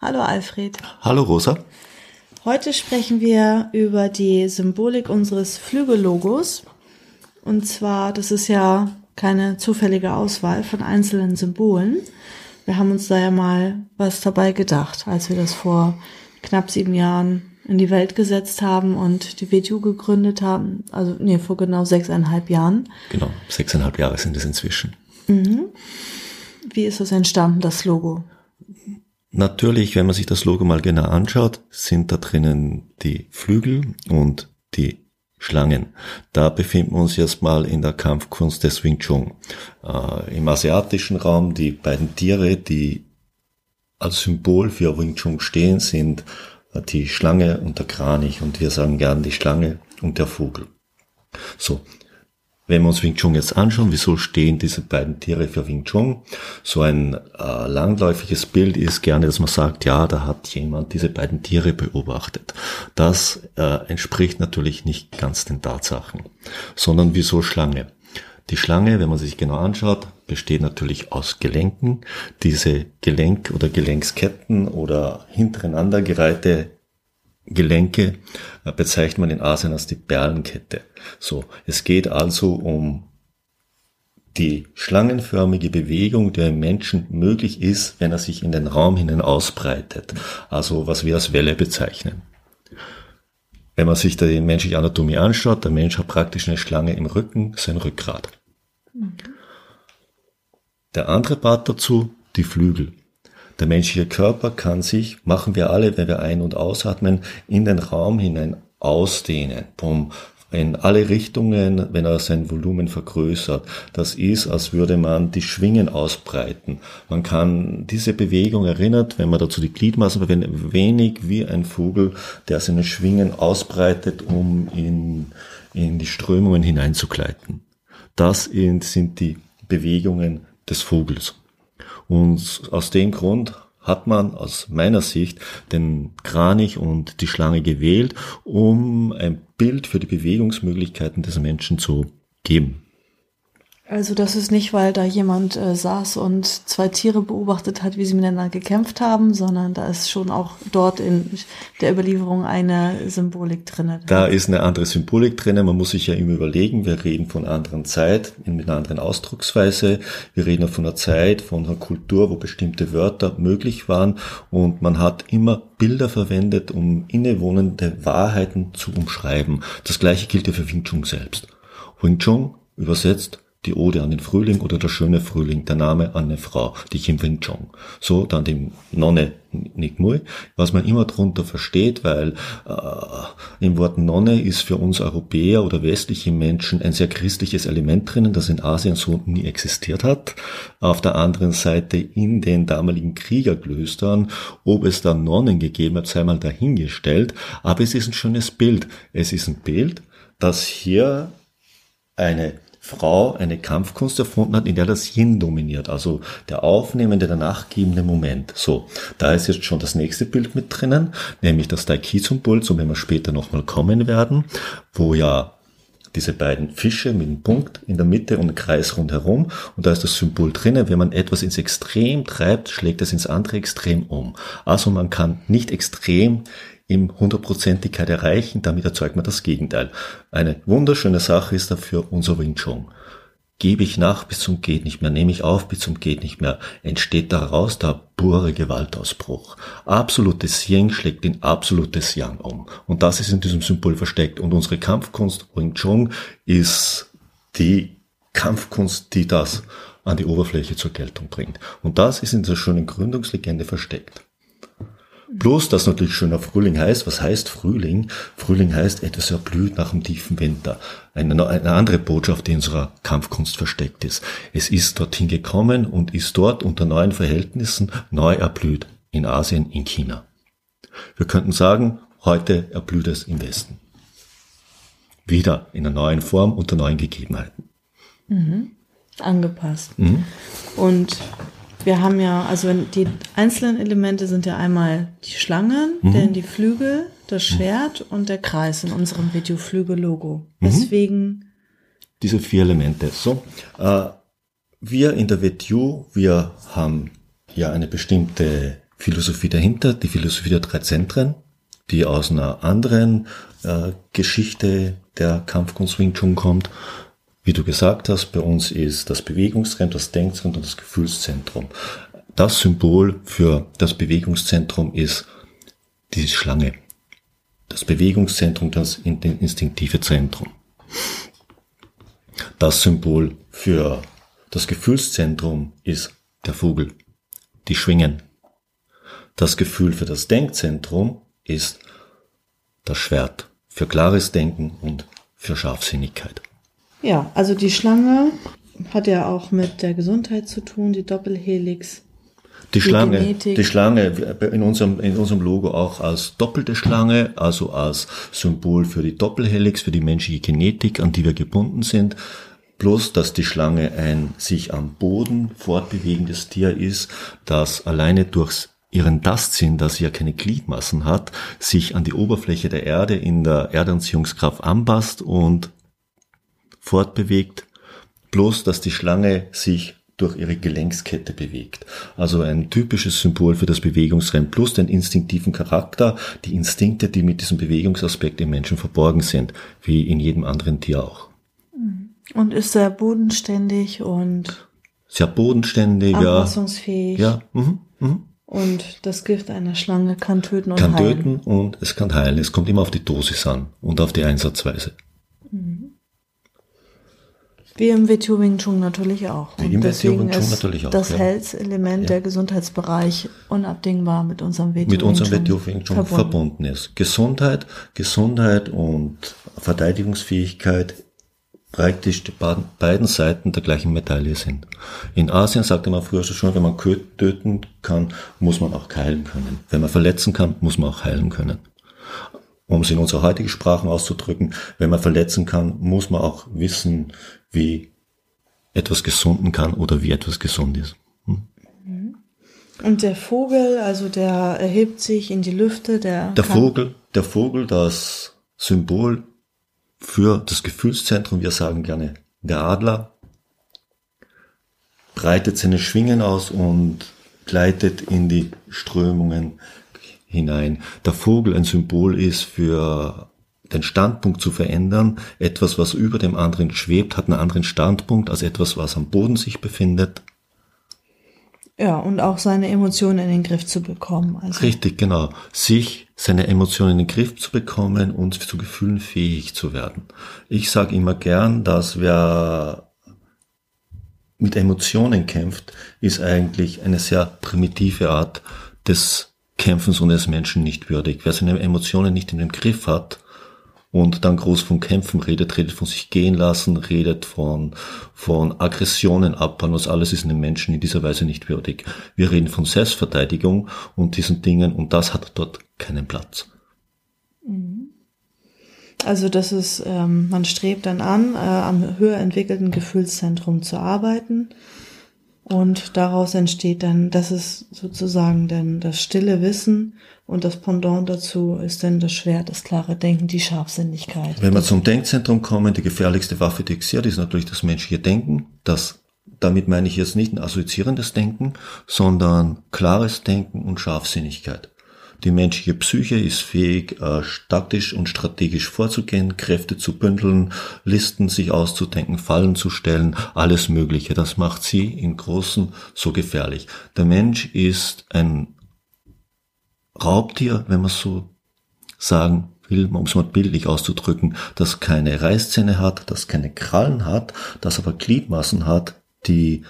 Hallo Alfred. Hallo Rosa. Heute sprechen wir über die Symbolik unseres Flügellogos. Und zwar, das ist ja keine zufällige Auswahl von einzelnen Symbolen. Wir haben uns da ja mal was dabei gedacht, als wir das vor knapp sieben Jahren in die Welt gesetzt haben und die WTU gegründet haben. Also, nee, vor genau sechseinhalb Jahren. Genau, sechseinhalb Jahre sind es inzwischen. Mhm. Wie ist das entstanden, das Logo? Natürlich, wenn man sich das Logo mal genau anschaut, sind da drinnen die Flügel und die Schlangen. Da befinden wir uns erstmal in der Kampfkunst des Wing Chun. Äh, Im asiatischen Raum die beiden Tiere, die als Symbol für Wing Chun stehen, sind die Schlange und der Kranich. Und wir sagen gern die Schlange und der Vogel. So, wenn wir uns Wing Chun jetzt anschauen, wieso stehen diese beiden Tiere für Wing Chun? So ein äh, langläufiges Bild ist gerne, dass man sagt, ja, da hat jemand diese beiden Tiere beobachtet. Das äh, entspricht natürlich nicht ganz den Tatsachen, sondern wieso Schlange? Die Schlange, wenn man sich genau anschaut, besteht natürlich aus Gelenken. Diese Gelenk- oder Gelenksketten oder hintereinander gereihte Gelenke äh, bezeichnet man in Asien als die Perlenkette. So, es geht also um die schlangenförmige Bewegung, die im Menschen möglich ist, wenn er sich in den Raum hinein ausbreitet. Also was wir als Welle bezeichnen. Wenn man sich die menschliche Anatomie anschaut, der Mensch hat praktisch eine Schlange im Rücken, sein Rückgrat. Mhm. Der andere Part dazu, die Flügel. Der menschliche Körper kann sich, machen wir alle, wenn wir ein- und ausatmen, in den Raum hinein ausdehnen. Pum, in alle Richtungen, wenn er sein Volumen vergrößert. Das ist, als würde man die Schwingen ausbreiten. Man kann diese Bewegung erinnert, wenn man dazu die Gliedmaßen verwendet, wenig wie ein Vogel, der seine Schwingen ausbreitet, um in, in die Strömungen hineinzugleiten. Das sind die Bewegungen des Vogels. Und aus dem Grund hat man aus meiner Sicht den Kranich und die Schlange gewählt, um ein Bild für die Bewegungsmöglichkeiten des Menschen zu geben. Also das ist nicht, weil da jemand äh, saß und zwei Tiere beobachtet hat, wie sie miteinander gekämpft haben, sondern da ist schon auch dort in der Überlieferung eine Symbolik drinne. Da ist eine andere Symbolik drinne. Man muss sich ja immer überlegen, wir reden von einer anderen Zeit, mit einer anderen Ausdrucksweise. Wir reden von einer Zeit, von einer Kultur, wo bestimmte Wörter möglich waren und man hat immer Bilder verwendet, um innewohnende Wahrheiten zu umschreiben. Das gleiche gilt ja für Wing Chun selbst. Wing Chun übersetzt die Ode an den Frühling oder der schöne Frühling, der Name an eine Frau, die Kim Wing Chong. So dann die Nonne Nick Mui, was man immer drunter versteht, weil äh, im Wort Nonne ist für uns Europäer oder westliche Menschen ein sehr christliches Element drinnen, das in Asien so nie existiert hat. Auf der anderen Seite in den damaligen Kriegerklöstern, ob es da Nonnen gegeben hat, sei mal dahingestellt, aber es ist ein schönes Bild. Es ist ein Bild, das hier eine Frau eine Kampfkunst erfunden hat, in der das Yin dominiert, also der aufnehmende, der nachgebende Moment. So, da ist jetzt schon das nächste Bild mit drinnen, nämlich das Daikisun-Symbol, zu dem wir später nochmal kommen werden, wo ja diese beiden Fische mit einem Punkt in der Mitte und einem Kreis rundherum und da ist das Symbol drinnen. Wenn man etwas ins Extrem treibt, schlägt es ins andere Extrem um. Also man kann nicht extrem im Hundertprozentigkeit erreichen, damit erzeugt man das Gegenteil. Eine wunderschöne Sache ist dafür unser Wing Chun. Gebe ich nach bis zum geht nicht mehr, nehme ich auf bis zum geht nicht mehr, entsteht daraus der pure Gewaltausbruch. Absolutes Yin schlägt in absolutes Yang um. Und das ist in diesem Symbol versteckt. Und unsere Kampfkunst Wing Chun ist die Kampfkunst, die das an die Oberfläche zur Geltung bringt. Und das ist in dieser schönen Gründungslegende versteckt. Bloß, dass natürlich schöner Frühling heißt. Was heißt Frühling? Frühling heißt, etwas erblüht nach dem tiefen Winter. Eine, eine andere Botschaft, die in unserer Kampfkunst versteckt ist. Es ist dorthin gekommen und ist dort unter neuen Verhältnissen neu erblüht. In Asien, in China. Wir könnten sagen, heute erblüht es im Westen. Wieder in einer neuen Form unter neuen Gegebenheiten. Mhm. Angepasst. Mhm. Und wir haben ja, also die einzelnen Elemente sind ja einmal die Schlangen, mhm. dann die Flügel, das Schwert mhm. und der Kreis in unserem Videoflügel-Logo. Mhm. Deswegen. Diese vier Elemente. So, äh, wir in der WTU, wir haben ja eine bestimmte Philosophie dahinter, die Philosophie der drei Zentren, die aus einer anderen äh, Geschichte der Kampfkunst Wing Chun kommt. Wie du gesagt hast, bei uns ist das Bewegungszentrum, das Denkzentrum und das Gefühlszentrum. Das Symbol für das Bewegungszentrum ist die Schlange. Das Bewegungszentrum, das instinktive Zentrum. Das Symbol für das Gefühlszentrum ist der Vogel, die Schwingen. Das Gefühl für das Denkzentrum ist das Schwert für klares Denken und für Scharfsinnigkeit. Ja, also die Schlange hat ja auch mit der Gesundheit zu tun, die Doppelhelix. Die, die Schlange, Genetik. die Schlange in unserem, in unserem Logo auch als doppelte Schlange, also als Symbol für die Doppelhelix, für die menschliche Genetik, an die wir gebunden sind. Bloß, dass die Schlange ein sich am Boden fortbewegendes Tier ist, das alleine durchs ihren Tastsinn, dass sie ja keine Gliedmassen hat, sich an die Oberfläche der Erde in der Erdanziehungskraft anpasst und fortbewegt, bloß dass die Schlange sich durch ihre Gelenkskette bewegt. Also ein typisches Symbol für das Bewegungsrennen plus den instinktiven Charakter, die Instinkte, die mit diesem Bewegungsaspekt im Menschen verborgen sind, wie in jedem anderen Tier auch. Und ist sehr bodenständig und sehr bodenständig, anpassungsfähig. Ja. Mhm. Mhm. Und das Gift einer Schlange kann töten und kann heilen. Kann töten und es kann heilen. Es kommt immer auf die Dosis an und auf die Einsatzweise. Wie im WTO Wing Chun natürlich auch. Wie im WTO Wing Chun natürlich auch. Das ja. Health-Element, ja. der Gesundheitsbereich, unabdingbar mit unserem WTO Mit unserem WTO Wing Chun verbunden. verbunden ist. Gesundheit, Gesundheit und Verteidigungsfähigkeit praktisch die beiden Seiten der gleichen Medaille sind. In Asien sagte man früher schon, wenn man töten kann, muss man auch heilen können. Wenn man verletzen kann, muss man auch heilen können. Um es in unserer heutigen Sprache auszudrücken, wenn man verletzen kann, muss man auch wissen, wie etwas gesunden kann oder wie etwas gesund ist. Hm? Und der Vogel, also der erhebt sich in die Lüfte, der. Der Vogel, der Vogel, das Symbol für das Gefühlszentrum, wir sagen gerne der Adler, breitet seine Schwingen aus und gleitet in die Strömungen hinein. Der Vogel ein Symbol ist für den Standpunkt zu verändern. Etwas, was über dem anderen schwebt, hat einen anderen Standpunkt als etwas, was am Boden sich befindet. Ja, und auch seine Emotionen in den Griff zu bekommen. Also. Richtig, genau. Sich, seine Emotionen in den Griff zu bekommen und zu Gefühlen fähig zu werden. Ich sage immer gern, dass wer mit Emotionen kämpft, ist eigentlich eine sehr primitive Art des Kämpfens und des Menschen nicht würdig. Wer seine Emotionen nicht in den Griff hat, und dann groß von Kämpfen redet, redet von sich gehen lassen, redet von, von Aggressionen abbauen, was alles ist einem Menschen in dieser Weise nicht würdig. Wir reden von Selbstverteidigung und diesen Dingen und das hat dort keinen Platz. Mhm. Also das ist, ähm, man strebt dann an, äh, am höher entwickelten Gefühlszentrum zu arbeiten und daraus entsteht dann, das ist sozusagen dann das stille Wissen und das Pendant dazu ist dann das Schwert, das klare Denken, die Scharfsinnigkeit. Wenn wir zum Denkzentrum kommen, die gefährlichste Waffe, die existiert, ist natürlich das menschliche Denken. Das, damit meine ich jetzt nicht ein assoziierendes Denken, sondern klares Denken und Scharfsinnigkeit. Die menschliche Psyche ist fähig, äh, taktisch und strategisch vorzugehen, Kräfte zu bündeln, Listen sich auszudenken, Fallen zu stellen, alles Mögliche. Das macht sie im Großen so gefährlich. Der Mensch ist ein Raubtier, wenn man so sagen will, um es mal bildlich auszudrücken, das keine Reißzähne hat, das keine Krallen hat, das aber Gliedmassen hat, die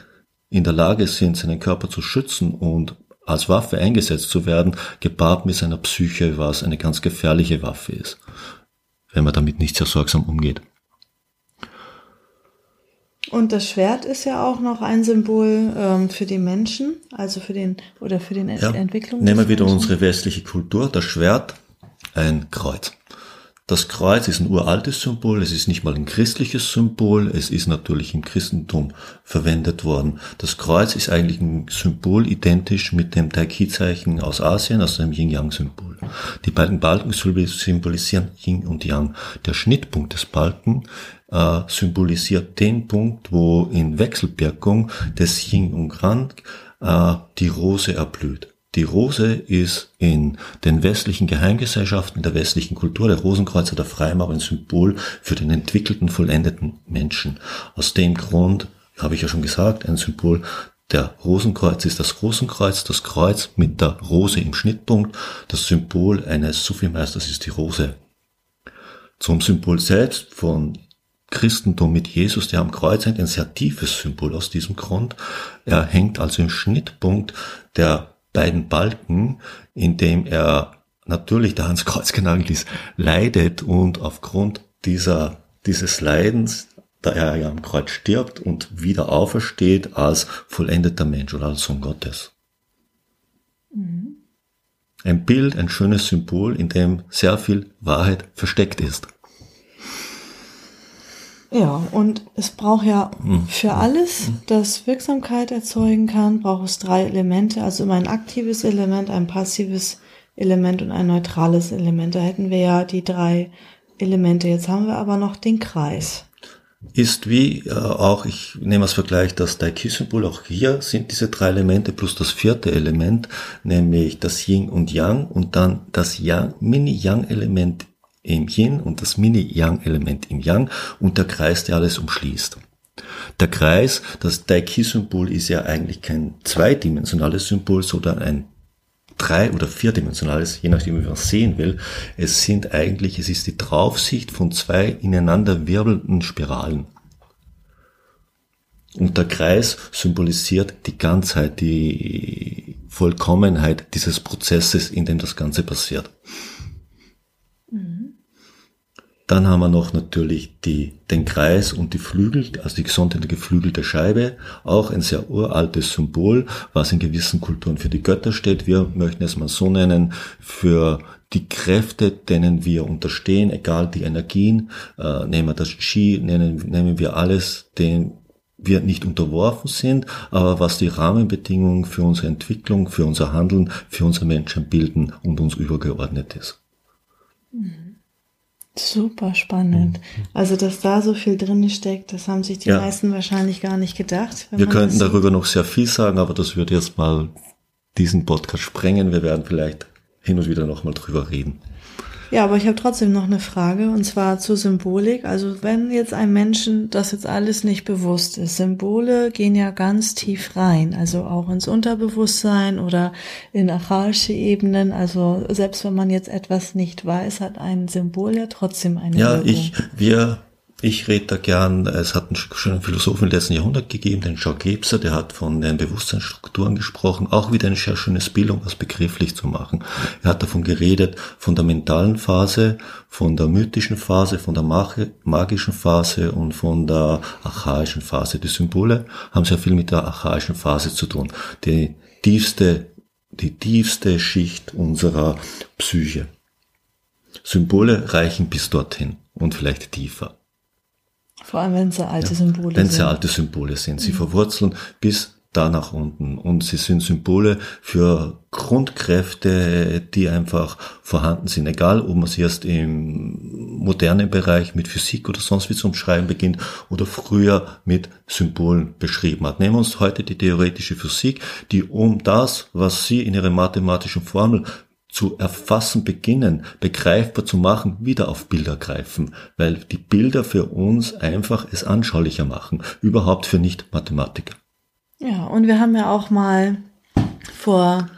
in der Lage sind, seinen Körper zu schützen und als Waffe eingesetzt zu werden, gepaart mit seiner Psyche, was eine ganz gefährliche Waffe ist, wenn man damit nicht sehr sorgsam umgeht. Und das Schwert ist ja auch noch ein Symbol ähm, für die Menschen, also für den oder für den ja. Entwicklung. Nehmen wir wieder Menschen. unsere westliche Kultur. Das Schwert, ein Kreuz. Das Kreuz ist ein uraltes Symbol, es ist nicht mal ein christliches Symbol, es ist natürlich im Christentum verwendet worden. Das Kreuz ist eigentlich ein Symbol identisch mit dem Taiki-Zeichen aus Asien, also dem Yin-Yang-Symbol. Die beiden Balken symbolisieren Yin und Yang. Der Schnittpunkt des Balken äh, symbolisiert den Punkt, wo in Wechselwirkung des Yin und Yang äh, die Rose erblüht. Die Rose ist in den westlichen Geheimgesellschaften, der westlichen Kultur, der Rosenkreuzer, der Freimaurer ein Symbol für den entwickelten, vollendeten Menschen. Aus dem Grund, habe ich ja schon gesagt, ein Symbol der Rosenkreuz ist das Rosenkreuz, das Kreuz mit der Rose im Schnittpunkt. Das Symbol eines Sufi-Meisters ist die Rose. Zum Symbol selbst von Christentum mit Jesus, der am Kreuz hängt, ein sehr tiefes Symbol aus diesem Grund. Er hängt also im Schnittpunkt der beiden Balken, in dem er natürlich, der Hans Kreuz genagelt ist, leidet und aufgrund dieser, dieses Leidens, da er ja am Kreuz stirbt und wieder aufersteht als vollendeter Mensch oder als Sohn Gottes. Mhm. Ein Bild, ein schönes Symbol, in dem sehr viel Wahrheit versteckt ist. Ja, und es braucht ja hm. für alles, das Wirksamkeit erzeugen kann, braucht es drei Elemente, also immer ein aktives Element, ein passives Element und ein neutrales Element. Da hätten wir ja die drei Elemente. Jetzt haben wir aber noch den Kreis. Ist wie äh, auch, ich nehme als Vergleich das Daiki-Symbol, auch hier sind diese drei Elemente plus das vierte Element, nämlich das Yin und Yang und dann das Yang, Mini-Yang-Element im Yin und das Mini-Yang-Element im Yang und der Kreis, der alles umschließt. Der Kreis, das Daiki-Symbol ist ja eigentlich kein zweidimensionales Symbol, sondern ein drei- oder vierdimensionales, je nachdem, wie man es sehen will. Es sind eigentlich, es ist die Draufsicht von zwei ineinander wirbelnden Spiralen. Und der Kreis symbolisiert die Ganzheit, die Vollkommenheit dieses Prozesses, in dem das Ganze passiert. Dann haben wir noch natürlich die, den Kreis und die Flügel, also die gesonderte geflügelte Scheibe, auch ein sehr uraltes Symbol, was in gewissen Kulturen für die Götter steht. Wir möchten es mal so nennen, für die Kräfte, denen wir unterstehen, egal die Energien, äh, nehmen wir das Qi, nennen, nehmen wir alles, den wir nicht unterworfen sind, aber was die Rahmenbedingungen für unsere Entwicklung, für unser Handeln, für unsere Menschen bilden und uns übergeordnet ist. Mhm. Super spannend. Also, dass da so viel drin steckt, das haben sich die ja. meisten wahrscheinlich gar nicht gedacht. Wir könnten darüber noch sehr viel sagen, aber das würde jetzt mal diesen Podcast sprengen. Wir werden vielleicht hin und wieder noch mal drüber reden. Ja, aber ich habe trotzdem noch eine Frage und zwar zur Symbolik. Also wenn jetzt ein Menschen das jetzt alles nicht bewusst ist, Symbole gehen ja ganz tief rein, also auch ins Unterbewusstsein oder in archaische Ebenen. Also selbst wenn man jetzt etwas nicht weiß, hat ein Symbol ja trotzdem eine Ja, Wirkung. ich, wir ich rede da gern, es hat einen schönen Philosophen im letzten Jahrhundert gegeben, den Jacques Gebser, der hat von den Bewusstseinsstrukturen gesprochen, auch wieder ein sehr schönes Bild, um das begrifflich zu machen. Er hat davon geredet, von der mentalen Phase, von der mythischen Phase, von der magischen Phase und von der archaischen Phase. Die Symbole haben sehr viel mit der archaischen Phase zu tun. Die tiefste, die tiefste Schicht unserer Psyche. Symbole reichen bis dorthin und vielleicht tiefer. Vor allem, wenn sie alte Symbole ja, wenn sind. Wenn sie alte Symbole sind. Sie mhm. verwurzeln bis da nach unten. Und sie sind Symbole für Grundkräfte, die einfach vorhanden sind. Egal, ob man sie erst im modernen Bereich mit Physik oder sonst wie zum Schreiben beginnt oder früher mit Symbolen beschrieben hat. Nehmen wir uns heute die theoretische Physik, die um das, was sie in ihrer mathematischen Formel zu erfassen beginnen, begreifbar zu machen, wieder auf Bilder greifen, weil die Bilder für uns einfach es anschaulicher machen, überhaupt für Nicht-Mathematiker. Ja, und wir haben ja auch mal vor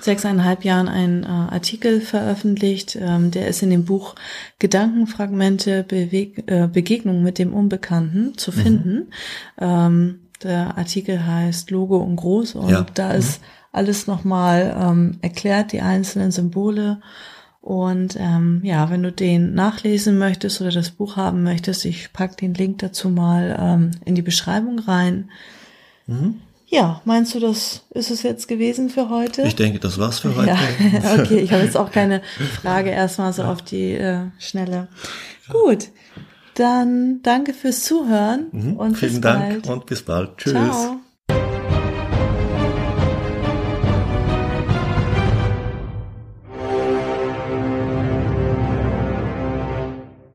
sechseinhalb Jahren einen äh, Artikel veröffentlicht, ähm, der ist in dem Buch Gedankenfragmente, Beweg äh, Begegnung mit dem Unbekannten zu mhm. finden. Mhm. Ähm, der Artikel heißt Logo und Groß und ja. da ist mhm alles nochmal ähm, erklärt, die einzelnen Symbole. Und ähm, ja, wenn du den nachlesen möchtest oder das Buch haben möchtest, ich pack den Link dazu mal ähm, in die Beschreibung rein. Mhm. Ja, meinst du, das ist es jetzt gewesen für heute? Ich denke, das war's für heute. Ja, okay, ich habe jetzt auch keine Frage erstmal so auf die äh, Schnelle. Gut, dann danke fürs Zuhören mhm. und Vielen bis Dank bald. und bis bald. Tschüss. Ciao.